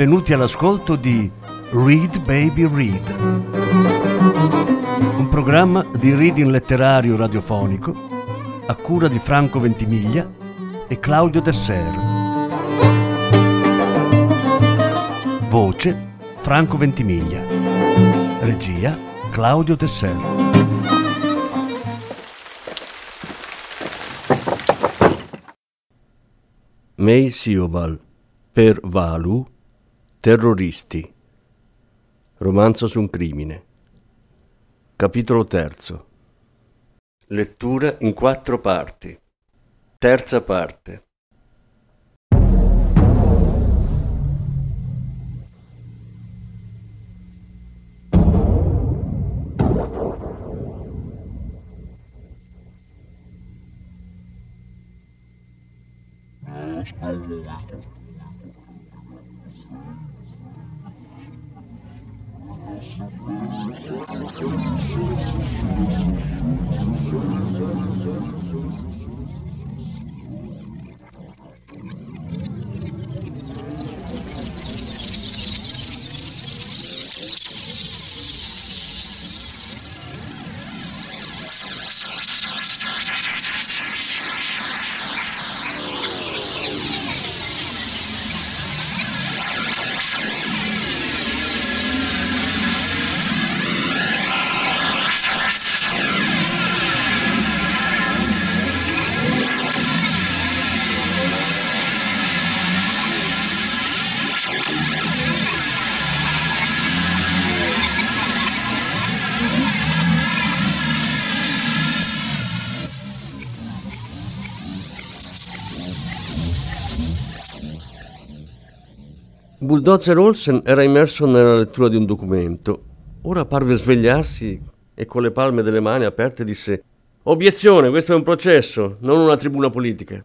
benvenuti all'ascolto di Read Baby Read, un programma di reading letterario radiofonico a cura di Franco Ventimiglia e Claudio Desser. Voce Franco Ventimiglia. Regia Claudio Desser. May Sioval per Valu Terroristi. Romanzo su un crimine. Capitolo terzo. Lettura in quattro parti. Terza parte Thank you. Bulldozer Olsen era immerso nella lettura di un documento. Ora parve svegliarsi e con le palme delle mani aperte disse Obiezione, questo è un processo, non una tribuna politica.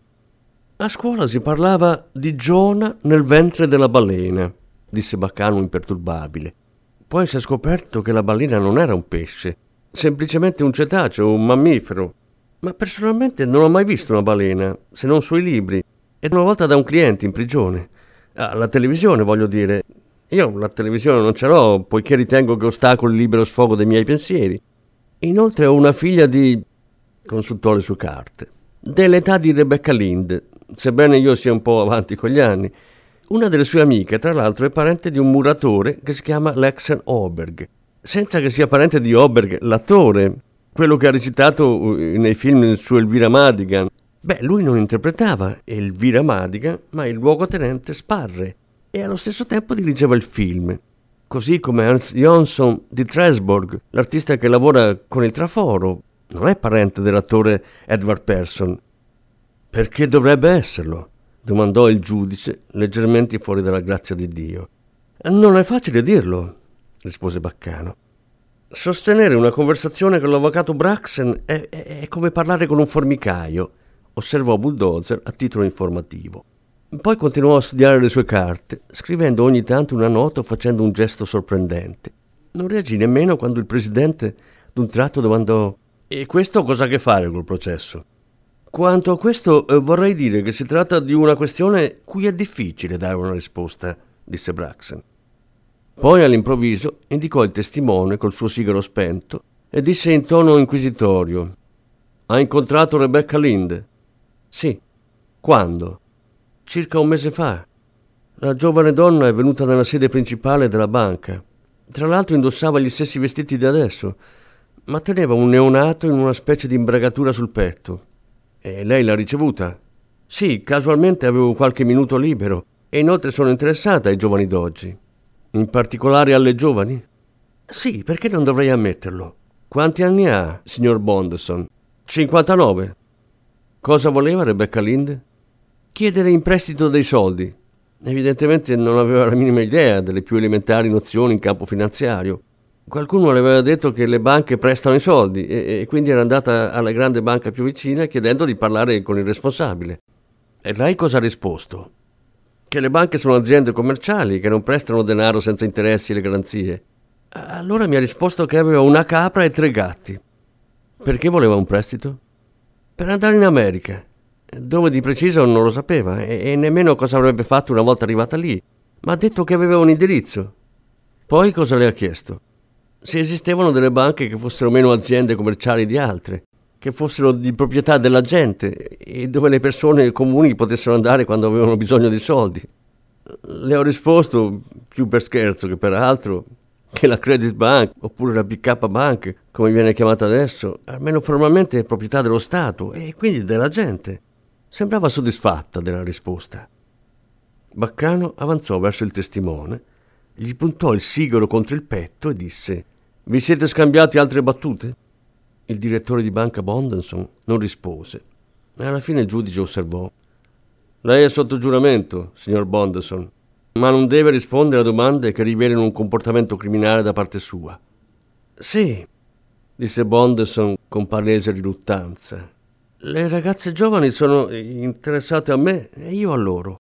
A scuola si parlava di Giona nel ventre della balena, disse Baccano imperturbabile. Poi si è scoperto che la balena non era un pesce, semplicemente un cetaceo, un mammifero. Ma personalmente non ho mai visto una balena, se non sui libri, ed una volta da un cliente in prigione. Ah, la televisione, voglio dire. Io la televisione non ce l'ho, poiché ritengo che ostacoli il libero sfogo dei miei pensieri. Inoltre ho una figlia di... consultò le sue carte. Dell'età di Rebecca Lind, sebbene io sia un po' avanti con gli anni. Una delle sue amiche, tra l'altro, è parente di un muratore che si chiama Lexen Oberg. Senza che sia parente di Oberg, l'attore, quello che ha recitato nei film su Elvira Madigan Beh, lui non interpretava Elvira Madigan, ma il luogotenente Sparre, e allo stesso tempo dirigeva il film. Così come Ernst Jonsson di Tresborg, l'artista che lavora con il traforo, non è parente dell'attore Edward Persson. Perché dovrebbe esserlo? domandò il giudice, leggermente fuori dalla grazia di Dio. Non è facile dirlo, rispose Baccano. Sostenere una conversazione con l'avvocato Braxen è, è, è come parlare con un formicaio osservò Bulldozer a titolo informativo. Poi continuò a studiare le sue carte, scrivendo ogni tanto una nota o facendo un gesto sorprendente. Non reagì nemmeno quando il presidente d'un tratto domandò E questo cosa ha a che fare col processo? Quanto a questo eh, vorrei dire che si tratta di una questione cui è difficile dare una risposta, disse Braxen. Poi all'improvviso indicò il testimone col suo sigaro spento e disse in tono inquisitorio Ha incontrato Rebecca Lind? Sì. Quando? Circa un mese fa. La giovane donna è venuta nella sede principale della banca. Tra l'altro indossava gli stessi vestiti di adesso, ma teneva un neonato in una specie di imbragatura sul petto. E lei l'ha ricevuta? Sì, casualmente avevo qualche minuto libero e inoltre sono interessata ai giovani d'oggi. In particolare alle giovani? Sì, perché non dovrei ammetterlo? Quanti anni ha, signor Bonderson? 59. Cosa voleva Rebecca Lind? Chiedere in prestito dei soldi. Evidentemente non aveva la minima idea delle più elementari nozioni in campo finanziario. Qualcuno le aveva detto che le banche prestano i soldi e, e quindi era andata alla grande banca più vicina chiedendo di parlare con il responsabile. E lei cosa ha risposto? Che le banche sono aziende commerciali che non prestano denaro senza interessi e garanzie. Allora mi ha risposto che aveva una capra e tre gatti. Perché voleva un prestito? Per andare in America. Dove di preciso non lo sapeva e, e nemmeno cosa avrebbe fatto una volta arrivata lì, ma ha detto che aveva un indirizzo. Poi cosa le ha chiesto? Se esistevano delle banche che fossero meno aziende commerciali di altre, che fossero di proprietà della gente e dove le persone comuni potessero andare quando avevano bisogno di soldi. Le ho risposto, più per scherzo che per altro, che la Credit Bank, oppure la BK Bank, come viene chiamata adesso, almeno formalmente è proprietà dello Stato e quindi della gente. Sembrava soddisfatta della risposta. Baccano avanzò verso il testimone, gli puntò il sigaro contro il petto e disse Vi siete scambiati altre battute? Il direttore di banca Bondenson non rispose e alla fine il giudice osservò Lei è sotto giuramento, signor Bondenson, ma non deve rispondere a domande che rivelino un comportamento criminale da parte sua. Sì, disse Bondenson con palese riluttanza. Le ragazze giovani sono interessate a me e io a loro.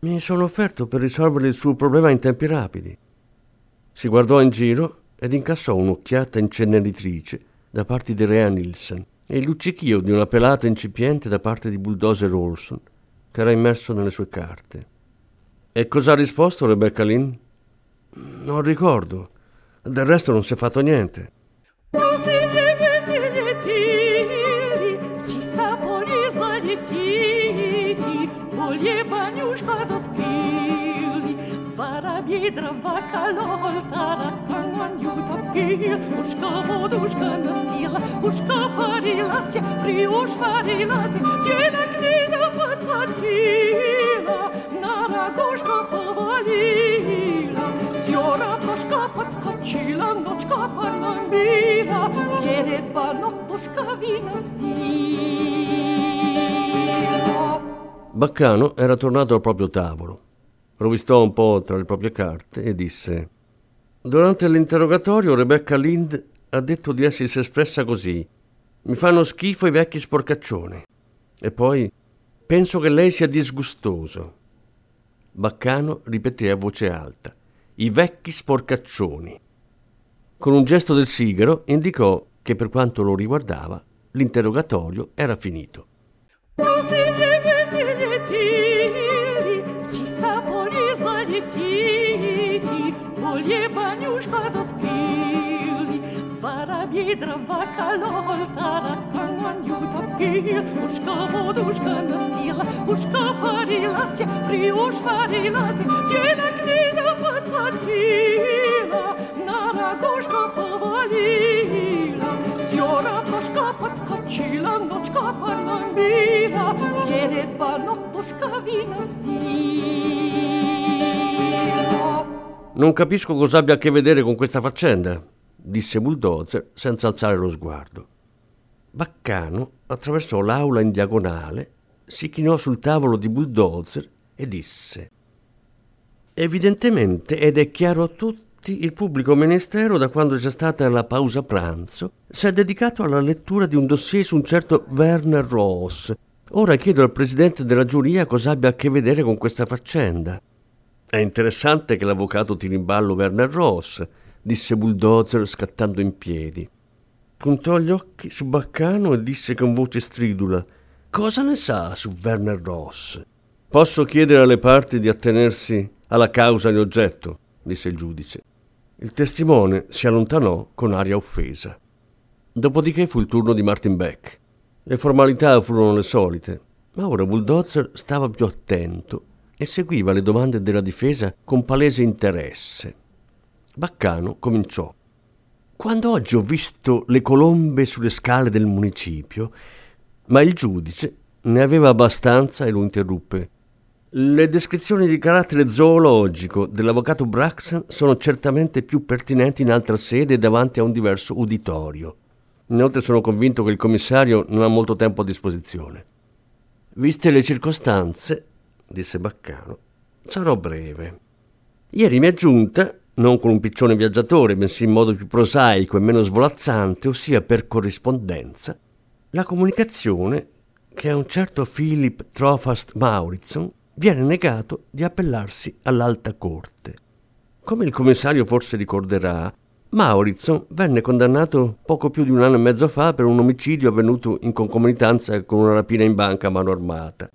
Mi sono offerto per risolvere il suo problema in tempi rapidi. Si guardò in giro ed incassò un'occhiata inceneritrice da parte di Rea Nielsen e il luccichio di una pelata incipiente da parte di Bulldozer Olson, che era immerso nelle sue carte. E cosa ha risposto Rebecca Lynn? Non ricordo. Del resto non si è fatto niente. Baccano era tornato al proprio tavolo rovistò un po' tra le proprie carte e disse Durante l'interrogatorio Rebecca Lind ha detto di essersi espressa così. Mi fanno schifo i vecchi sporcaccioni. E poi penso che lei sia disgustoso. Baccano ripeté a voce alta. I vecchi sporcaccioni. Con un gesto del sigaro indicò che per quanto lo riguardava l'interrogatorio era finito. vaca loltara Kangan juta pil. Uška voduška nosila Uška parila se Priuš parila se. Njena knjiga podvatila Na ragoška povalila. Sjora paška podskočila Nočka pa namila. Jered banok voška vinosila Non capisco cosa abbia a che vedere con questa faccenda disse Bulldozer senza alzare lo sguardo. Baccano attraversò l'aula in diagonale, si chinò sul tavolo di Bulldozer e disse Evidentemente, ed è chiaro a tutti, il pubblico ministero, da quando c'è stata la pausa pranzo, si è dedicato alla lettura di un dossier su un certo Werner Ross. Ora chiedo al presidente della giuria cosa abbia a che vedere con questa faccenda. È interessante che l'avvocato tiri in ballo Werner Ross, disse Bulldozer scattando in piedi. Puntò gli occhi su Baccano e disse con voce stridula: Cosa ne sa su Werner Ross? Posso chiedere alle parti di attenersi alla causa di oggetto, disse il giudice. Il testimone si allontanò con aria offesa. Dopodiché fu il turno di Martin Beck. Le formalità furono le solite, ma ora Bulldozer stava più attento e seguiva le domande della difesa con palese interesse. Baccano cominciò. Quando oggi ho visto le colombe sulle scale del municipio, ma il giudice ne aveva abbastanza e lo interruppe. Le descrizioni di carattere zoologico dell'avvocato Braxton sono certamente più pertinenti in altra sede davanti a un diverso uditorio. Inoltre sono convinto che il commissario non ha molto tempo a disposizione. Viste le circostanze, disse Baccano, sarò breve. Ieri mi è giunta, non con un piccione viaggiatore, bensì in modo più prosaico e meno svolazzante, ossia per corrispondenza, la comunicazione che a un certo Philip Trofast Mauritson viene negato di appellarsi all'alta corte. Come il commissario forse ricorderà, Mauritson venne condannato poco più di un anno e mezzo fa per un omicidio avvenuto in concomitanza con una rapina in banca a mano armata.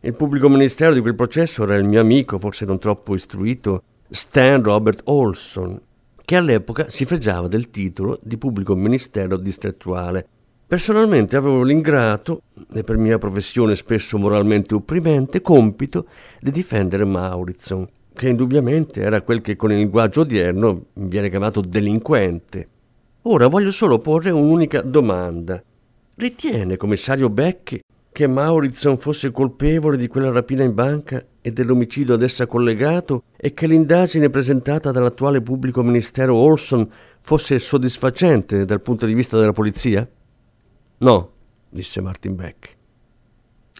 Il pubblico ministero di quel processo era il mio amico, forse non troppo istruito, Stan Robert Olson, che all'epoca si fregiava del titolo di pubblico ministero distrettuale. Personalmente avevo l'ingrato, e per mia professione spesso moralmente opprimente, compito di difendere Mauritson, che indubbiamente era quel che con il linguaggio odierno viene chiamato delinquente. Ora voglio solo porre un'unica domanda. Ritiene, commissario Beck, che Mauritson fosse colpevole di quella rapina in banca e dell'omicidio ad essa collegato e che l'indagine presentata dall'attuale pubblico ministero Olson fosse soddisfacente dal punto di vista della polizia? No, disse Martin Beck.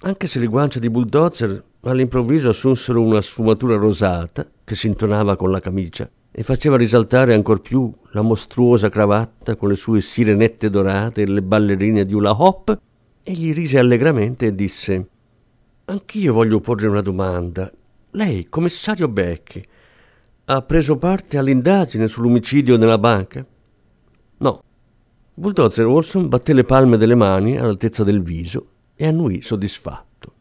Anche se le guance di Bulldozer all'improvviso assunsero una sfumatura rosata che si intonava con la camicia e faceva risaltare ancor più la mostruosa cravatta con le sue sirenette dorate e le ballerine di hula hop, egli rise allegramente e disse Anch'io voglio porre una domanda. Lei, commissario Beck, ha preso parte all'indagine sull'omicidio nella banca? No. Bulldozer Olson batté le palme delle mani all'altezza del viso e annui soddisfatto.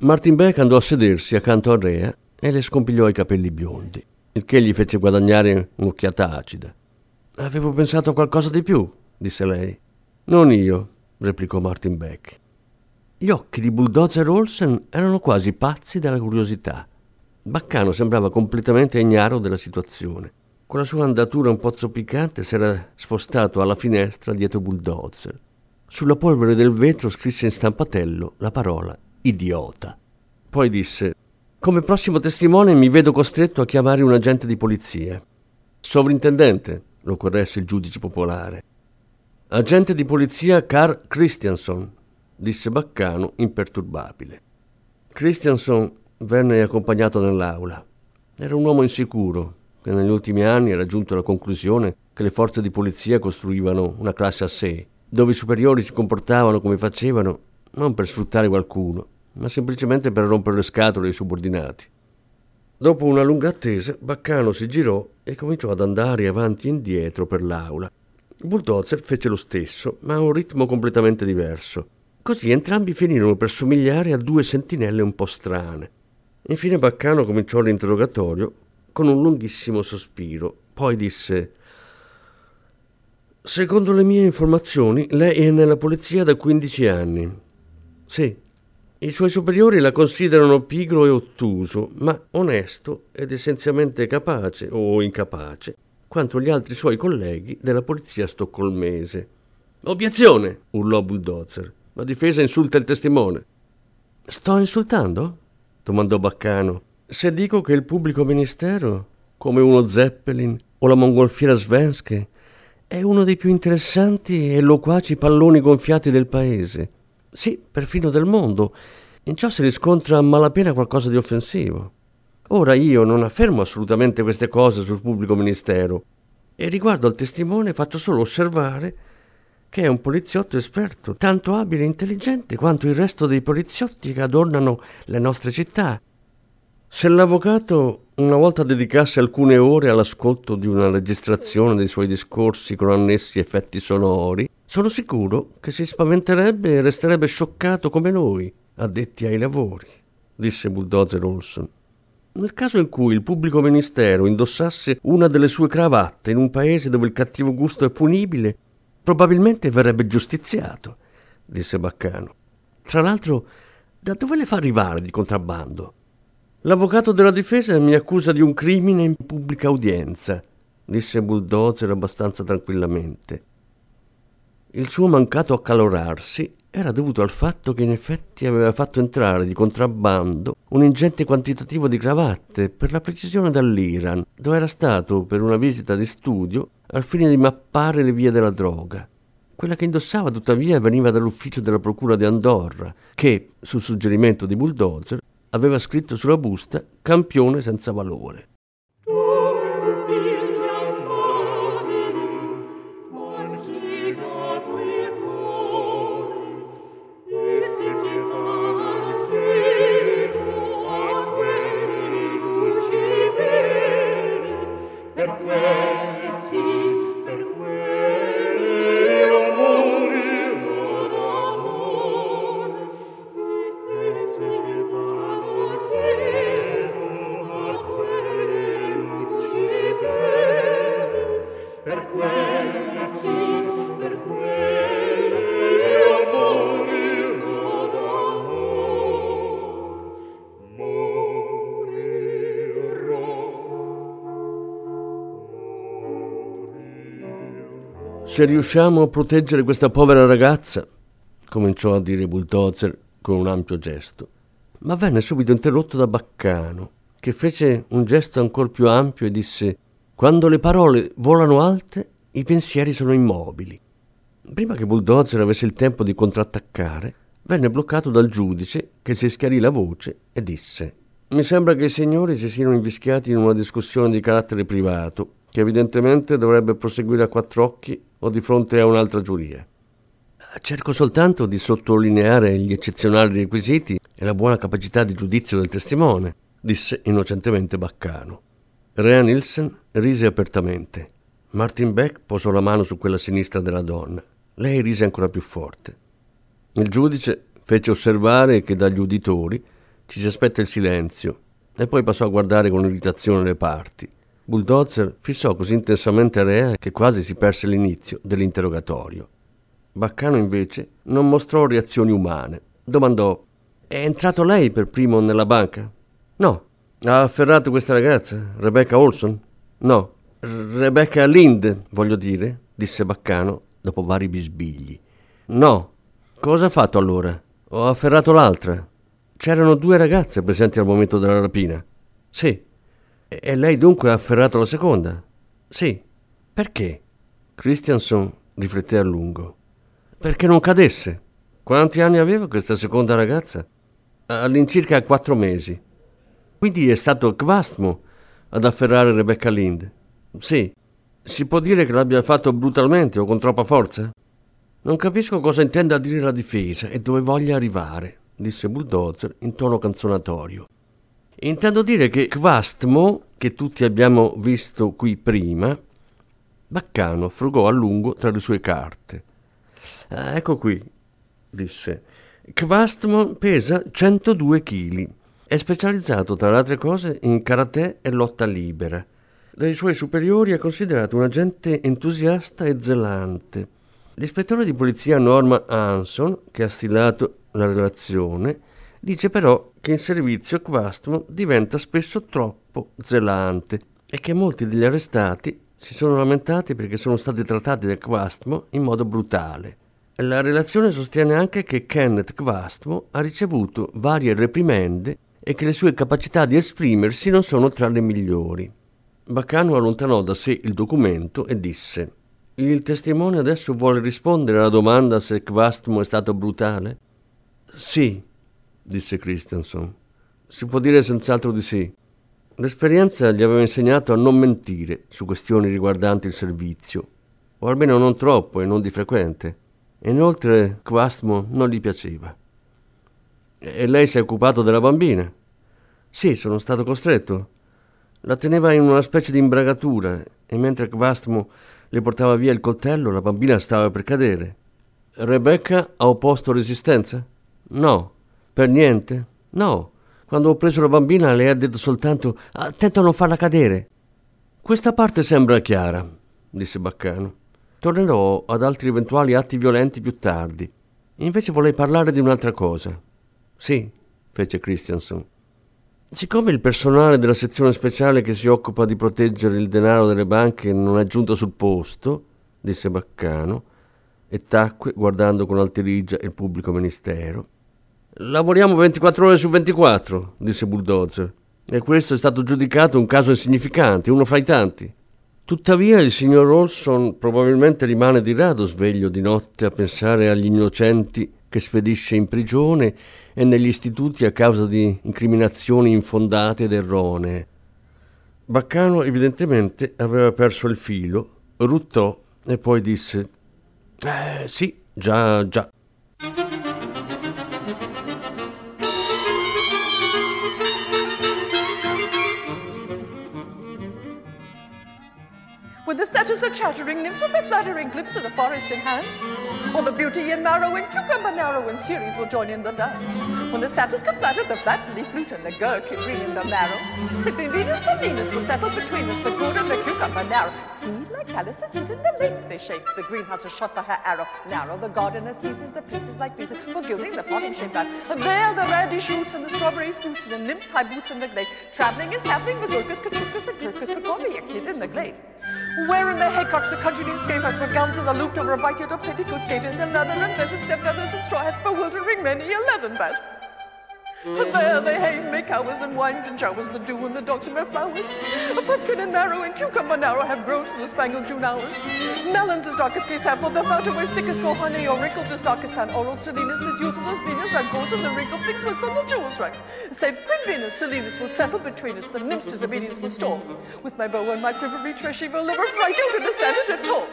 Martin Beck andò a sedersi accanto a Rea e le scompigliò i capelli biondi, il che gli fece guadagnare un'occhiata acida. Avevo pensato a qualcosa di più, disse lei. Non io, replicò Martin Beck. Gli occhi di Bulldozer Olsen erano quasi pazzi dalla curiosità. Baccano sembrava completamente ignaro della situazione. Con la sua andatura un po' zoppicante s'era spostato alla finestra dietro Bulldozer. Sulla polvere del vetro scrisse in stampatello la parola idiota. Poi disse, come prossimo testimone mi vedo costretto a chiamare un agente di polizia. Sovrintendente, lo corresse il giudice popolare. Agente di polizia Carl Christianson, disse Baccano imperturbabile. Christianson venne accompagnato nell'aula. Era un uomo insicuro, che negli ultimi anni era giunto alla conclusione che le forze di polizia costruivano una classe a sé, dove i superiori si comportavano come facevano non per sfruttare qualcuno, ma semplicemente per rompere le scatole ai subordinati. Dopo una lunga attesa, Baccano si girò e cominciò ad andare avanti e indietro per l'aula. Bulldozer fece lo stesso, ma a un ritmo completamente diverso. Così entrambi finirono per somigliare a due sentinelle un po' strane. Infine Baccano cominciò l'interrogatorio con un lunghissimo sospiro. Poi disse Secondo le mie informazioni, lei è nella polizia da 15 anni. Sì, i suoi superiori la considerano pigro e ottuso, ma onesto ed essenzialmente capace o incapace, quanto gli altri suoi colleghi della polizia stoccolmese. Obiezione! urlò Bulldozer. La difesa insulta il testimone. Sto insultando? domandò Baccano. Se dico che il pubblico ministero, come uno Zeppelin o la mongolfiera Svenske, è uno dei più interessanti e loquaci palloni gonfiati del paese sì, perfino del mondo. In ciò si riscontra a malapena qualcosa di offensivo. Ora io non affermo assolutamente queste cose sul pubblico ministero e riguardo al testimone faccio solo osservare che è un poliziotto esperto, tanto abile e intelligente quanto il resto dei poliziotti che adornano le nostre città. Se l'avvocato una volta dedicasse alcune ore all'ascolto di una registrazione dei suoi discorsi con annessi effetti sonori, sono sicuro che si spaventerebbe e resterebbe scioccato come noi, addetti ai lavori, disse Bulldozer Olson. Nel caso in cui il pubblico ministero indossasse una delle sue cravatte in un paese dove il cattivo gusto è punibile, probabilmente verrebbe giustiziato, disse Baccano. Tra l'altro, da dove le fa arrivare di contrabbando? L'avvocato della difesa mi accusa di un crimine in pubblica udienza, disse Bulldozer abbastanza tranquillamente. Il suo mancato accalorarsi era dovuto al fatto che in effetti aveva fatto entrare di contrabbando un ingente quantitativo di cravatte, per la precisione dall'Iran, dove era stato per una visita di studio al fine di mappare le vie della droga. Quella che indossava tuttavia veniva dall'ufficio della procura di Andorra, che, sul suggerimento di Bulldozer, aveva scritto sulla busta campione senza valore. Se riusciamo a proteggere questa povera ragazza, cominciò a dire Bulldozer con un ampio gesto, ma venne subito interrotto da Baccano, che fece un gesto ancora più ampio e disse quando le parole volano alte, i pensieri sono immobili. Prima che Bulldozer avesse il tempo di contrattaccare, venne bloccato dal giudice che si schiarì la voce e disse Mi sembra che i signori si siano invischiati in una discussione di carattere privato, che evidentemente dovrebbe proseguire a quattro occhi o di fronte a un'altra giuria. Cerco soltanto di sottolineare gli eccezionali requisiti e la buona capacità di giudizio del testimone, disse innocentemente Baccano. Rea Nielsen rise apertamente. Martin Beck posò la mano su quella sinistra della donna. Lei rise ancora più forte. Il giudice fece osservare che dagli uditori ci si aspetta il silenzio e poi passò a guardare con irritazione le parti. Bulldozer fissò così intensamente Rea che quasi si perse l'inizio dell'interrogatorio. Baccano invece non mostrò reazioni umane. Domandò: È entrato lei per primo nella banca? No. Ha afferrato questa ragazza? Rebecca Olson? No. Rebecca Lind, voglio dire, disse Baccano dopo vari bisbigli. No. Cosa ha fatto allora? Ho afferrato l'altra. C'erano due ragazze presenti al momento della rapina. Sì. E lei dunque ha afferrato la seconda? Sì. Perché? Christianson rifletté a lungo perché non cadesse. Quanti anni aveva questa seconda ragazza? All'incirca quattro mesi. Quindi è stato Kvastmo ad afferrare Rebecca Lind. Sì. Si può dire che l'abbia fatto brutalmente o con troppa forza? Non capisco cosa intenda dire la difesa e dove voglia arrivare, disse Bulldozer in tono canzonatorio. Intendo dire che Kvastmo, che tutti abbiamo visto qui prima, Baccano frugò a lungo tra le sue carte. Ah, ecco qui, disse. Kvastmo pesa 102 kg. È specializzato, tra le altre cose, in karate e lotta libera. Dai suoi superiori è considerato un agente entusiasta e zelante. L'ispettore di polizia Norma Hanson, che ha stilato la relazione, dice però che in servizio Kvastmo diventa spesso troppo zelante e che molti degli arrestati si sono lamentati perché sono stati trattati da Kvastmo in modo brutale. La relazione sostiene anche che Kenneth Kvastmo ha ricevuto varie reprimende e che le sue capacità di esprimersi non sono tra le migliori. Baccano allontanò da sé il documento e disse Il testimone adesso vuole rispondere alla domanda se Kvastmo è stato brutale? Sì, disse Christensen. Si può dire senz'altro di sì. L'esperienza gli aveva insegnato a non mentire su questioni riguardanti il servizio, o almeno non troppo e non di frequente. Inoltre Quasmo non gli piaceva. E lei si è occupato della bambina? Sì, sono stato costretto. La teneva in una specie di imbragatura e mentre Quasmo le portava via il coltello la bambina stava per cadere. Rebecca ha opposto resistenza? No. Per niente? No. Quando ho preso la bambina lei ha detto soltanto attento a non farla cadere. Questa parte sembra chiara, disse Baccano. Tornerò ad altri eventuali atti violenti più tardi. Invece vorrei parlare di un'altra cosa. Sì, fece Christianson. Siccome il personale della sezione speciale che si occupa di proteggere il denaro delle banche non è giunto sul posto, disse Baccano, e tacque guardando con alterigia il pubblico ministero. Lavoriamo 24 ore su 24, disse Bulldozer, e questo è stato giudicato un caso insignificante, uno fra i tanti. Tuttavia il signor Olson probabilmente rimane di rado sveglio di notte a pensare agli innocenti che spedisce in prigione e negli istituti a causa di incriminazioni infondate ed erronee. Baccano evidentemente aveva perso il filo, ruttò e poi disse Eh sì, già, già. When the satyrs are chattering nymphs with their flattering glimpse of the forest in hand, all the beauty in marrow and cucumber narrow and Ceres will join in the dance. When the satyrs come flattered, the flat leaf flute and the gherkin ring in the marrow. Sipping Venus and Venus will settle between us, the good and the cucumber narrow. See, like Alice's into the lake they shape. The greenhouse is shot for her arrow. Narrow, the gardener seizes the pieces like pieces for gilding the potting shape out. There the radish roots and the strawberry fruits and the nymphs high boots in the glade. Traveling and sampling mazurkas, kachukas and gurkas, cornbreaks hid in the glade. Wearing their haycocks, the country nymphs gave us with gowns and a looped over a bited up petticoats, gaiters and leather and pheasants, step feathers and straw hats, bewildering many a leathern bat. And there they hang, make hours and wines and showers, the dew and the dogs and their flowers. A pumpkin and marrow and cucumber narrow have grown through the spangled June hours. Melons as dark as case have, for the fountain where thick as go honey, or wrinkled as dark as pan. Oral Selinus is youthful as Venus, and gold and the wrinkled things what's on the jewels rack. Save Queen Venus, Selinus will settle between us, the nymphs disobedience will storm. With my bow and my quiver retrace, she will never fright, don't understand it at all.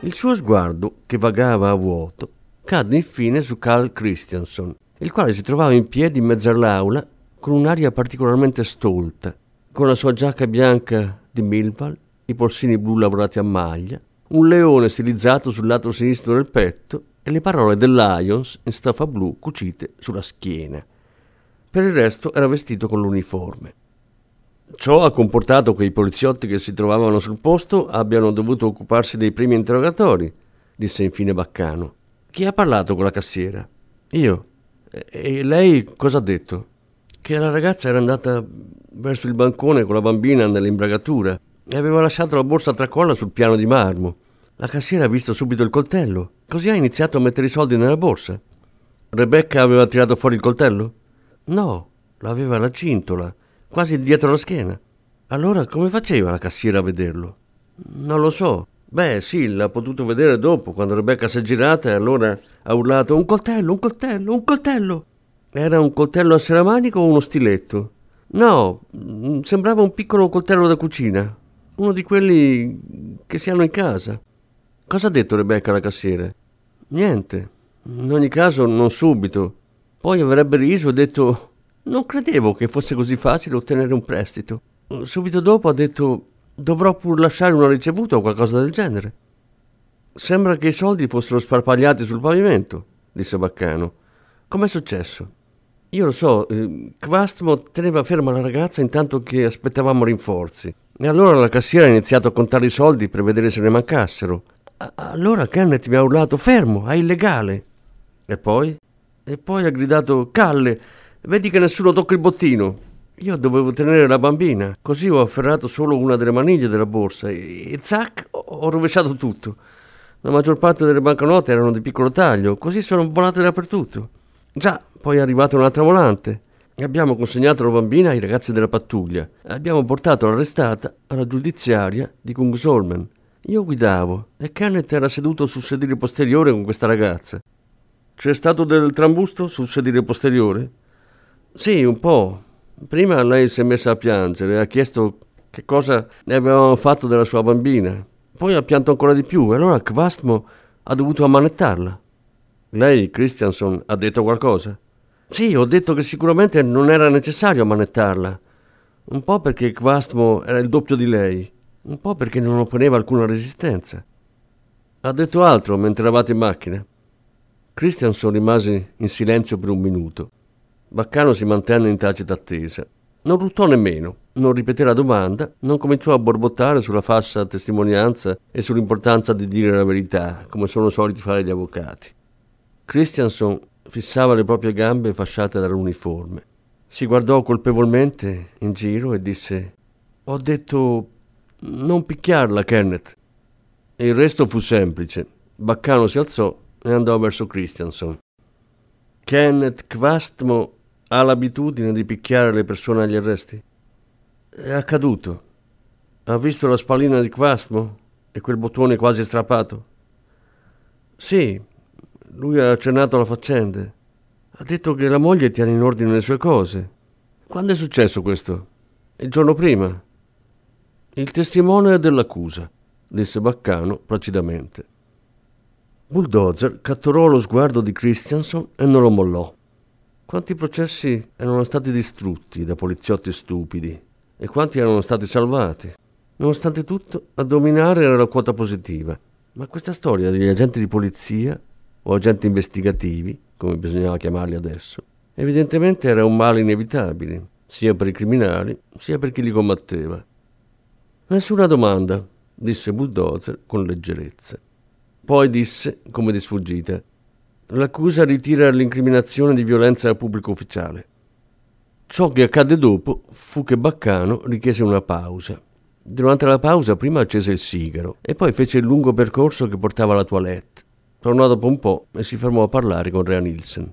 Il suo sguardo, che vagava a vuoto, cadde infine su Carl Christianson, il quale si trovava in piedi in mezzo all'aula con un'aria particolarmente stolta, con la sua giacca bianca di Milval, i polsini blu lavorati a maglia, un leone stilizzato sul lato sinistro del petto e le parole del Lions in staffa blu cucite sulla schiena. Per il resto era vestito con l'uniforme. Ciò ha comportato che i poliziotti che si trovavano sul posto abbiano dovuto occuparsi dei primi interrogatori, disse infine Baccano. Chi ha parlato con la cassiera? Io. E lei cosa ha detto? Che la ragazza era andata verso il bancone con la bambina nell'imbragatura e aveva lasciato la borsa a tracolla sul piano di marmo. La cassiera ha visto subito il coltello, così ha iniziato a mettere i soldi nella borsa. Rebecca aveva tirato fuori il coltello? No, l'aveva alla cintola, quasi dietro la schiena. Allora come faceva la cassiera a vederlo? Non lo so. Beh, sì, l'ha potuto vedere dopo, quando Rebecca si è girata e allora ha urlato un coltello, un coltello, un coltello. Era un coltello a seramanico o uno stiletto? No, mm, sembrava un piccolo coltello da cucina, uno di quelli che si hanno in casa. Cosa ha detto Rebecca alla cassiera? Niente. In ogni caso, non subito. Poi avrebbe riso e detto: Non credevo che fosse così facile ottenere un prestito. Subito dopo ha detto: Dovrò pur lasciare una ricevuta o qualcosa del genere. Sembra che i soldi fossero sparpagliati sul pavimento, disse Baccano. Com'è successo? Io lo so, eh, Quastmo teneva ferma la ragazza intanto che aspettavamo rinforzi. E allora la cassiera ha iniziato a contare i soldi per vedere se ne mancassero. A- allora Kenneth mi ha urlato fermo, è illegale. E poi? E poi ha gridato Calle, vedi che nessuno tocca il bottino. Io dovevo tenere la bambina, così ho afferrato solo una delle maniglie della borsa e, e zac, ho rovesciato tutto. La maggior parte delle banconote erano di piccolo taglio, così sono volate dappertutto. Già, poi è arrivata un'altra volante. Abbiamo consegnato la bambina ai ragazzi della pattuglia. Abbiamo portato l'arrestata alla giudiziaria di Kungsolmen. Io guidavo e Kenneth era seduto sul sedile posteriore con questa ragazza. C'è stato del trambusto sul sedile posteriore? Sì, un po'. Prima lei si è messa a piangere e ha chiesto che cosa ne avevamo fatto della sua bambina. Poi ha pianto ancora di più e allora Kvastmo ha dovuto ammanettarla. Lei, Christianson, ha detto qualcosa? Sì, ho detto che sicuramente non era necessario ammanettarla. Un po' perché Kvastmo era il doppio di lei, un po' perché non opponeva alcuna resistenza. Ha detto altro mentre eravate in macchina. Christianson rimase in silenzio per un minuto. Baccano si mantenne in tacita attesa. Non ruttò nemmeno, non ripeté la domanda, non cominciò a borbottare sulla falsa testimonianza e sull'importanza di dire la verità, come sono soliti fare gli avvocati. Christianson fissava le proprie gambe fasciate dall'uniforme. Si guardò colpevolmente in giro e disse: Ho detto non picchiarla, Kenneth. Il resto fu semplice. Baccano si alzò e andò verso Christianson. Kenneth Kvastmo ha l'abitudine di picchiare le persone agli arresti? È accaduto. Ha visto la spallina di Kvastmo e quel bottone quasi strappato? Sì, lui ha accennato alla faccenda. Ha detto che la moglie tiene in ordine le sue cose. Quando è successo questo? Il giorno prima. Il testimone è dell'accusa, disse Baccano placidamente. Bulldozer catturò lo sguardo di Christianson e non lo mollò. Quanti processi erano stati distrutti da poliziotti stupidi e quanti erano stati salvati. Nonostante tutto, a dominare era la quota positiva. Ma questa storia degli agenti di polizia, o agenti investigativi, come bisognava chiamarli adesso, evidentemente era un male inevitabile, sia per i criminali, sia per chi li combatteva. Nessuna domanda, disse Bulldozer con leggerezza. Poi disse, come di sfuggita, l'accusa ritira l'incriminazione di violenza al pubblico ufficiale. Ciò che accadde dopo fu che Baccano richiese una pausa. Durante la pausa prima accese il sigaro e poi fece il lungo percorso che portava alla toilette. Tornò dopo un po' e si fermò a parlare con Rea Nielsen.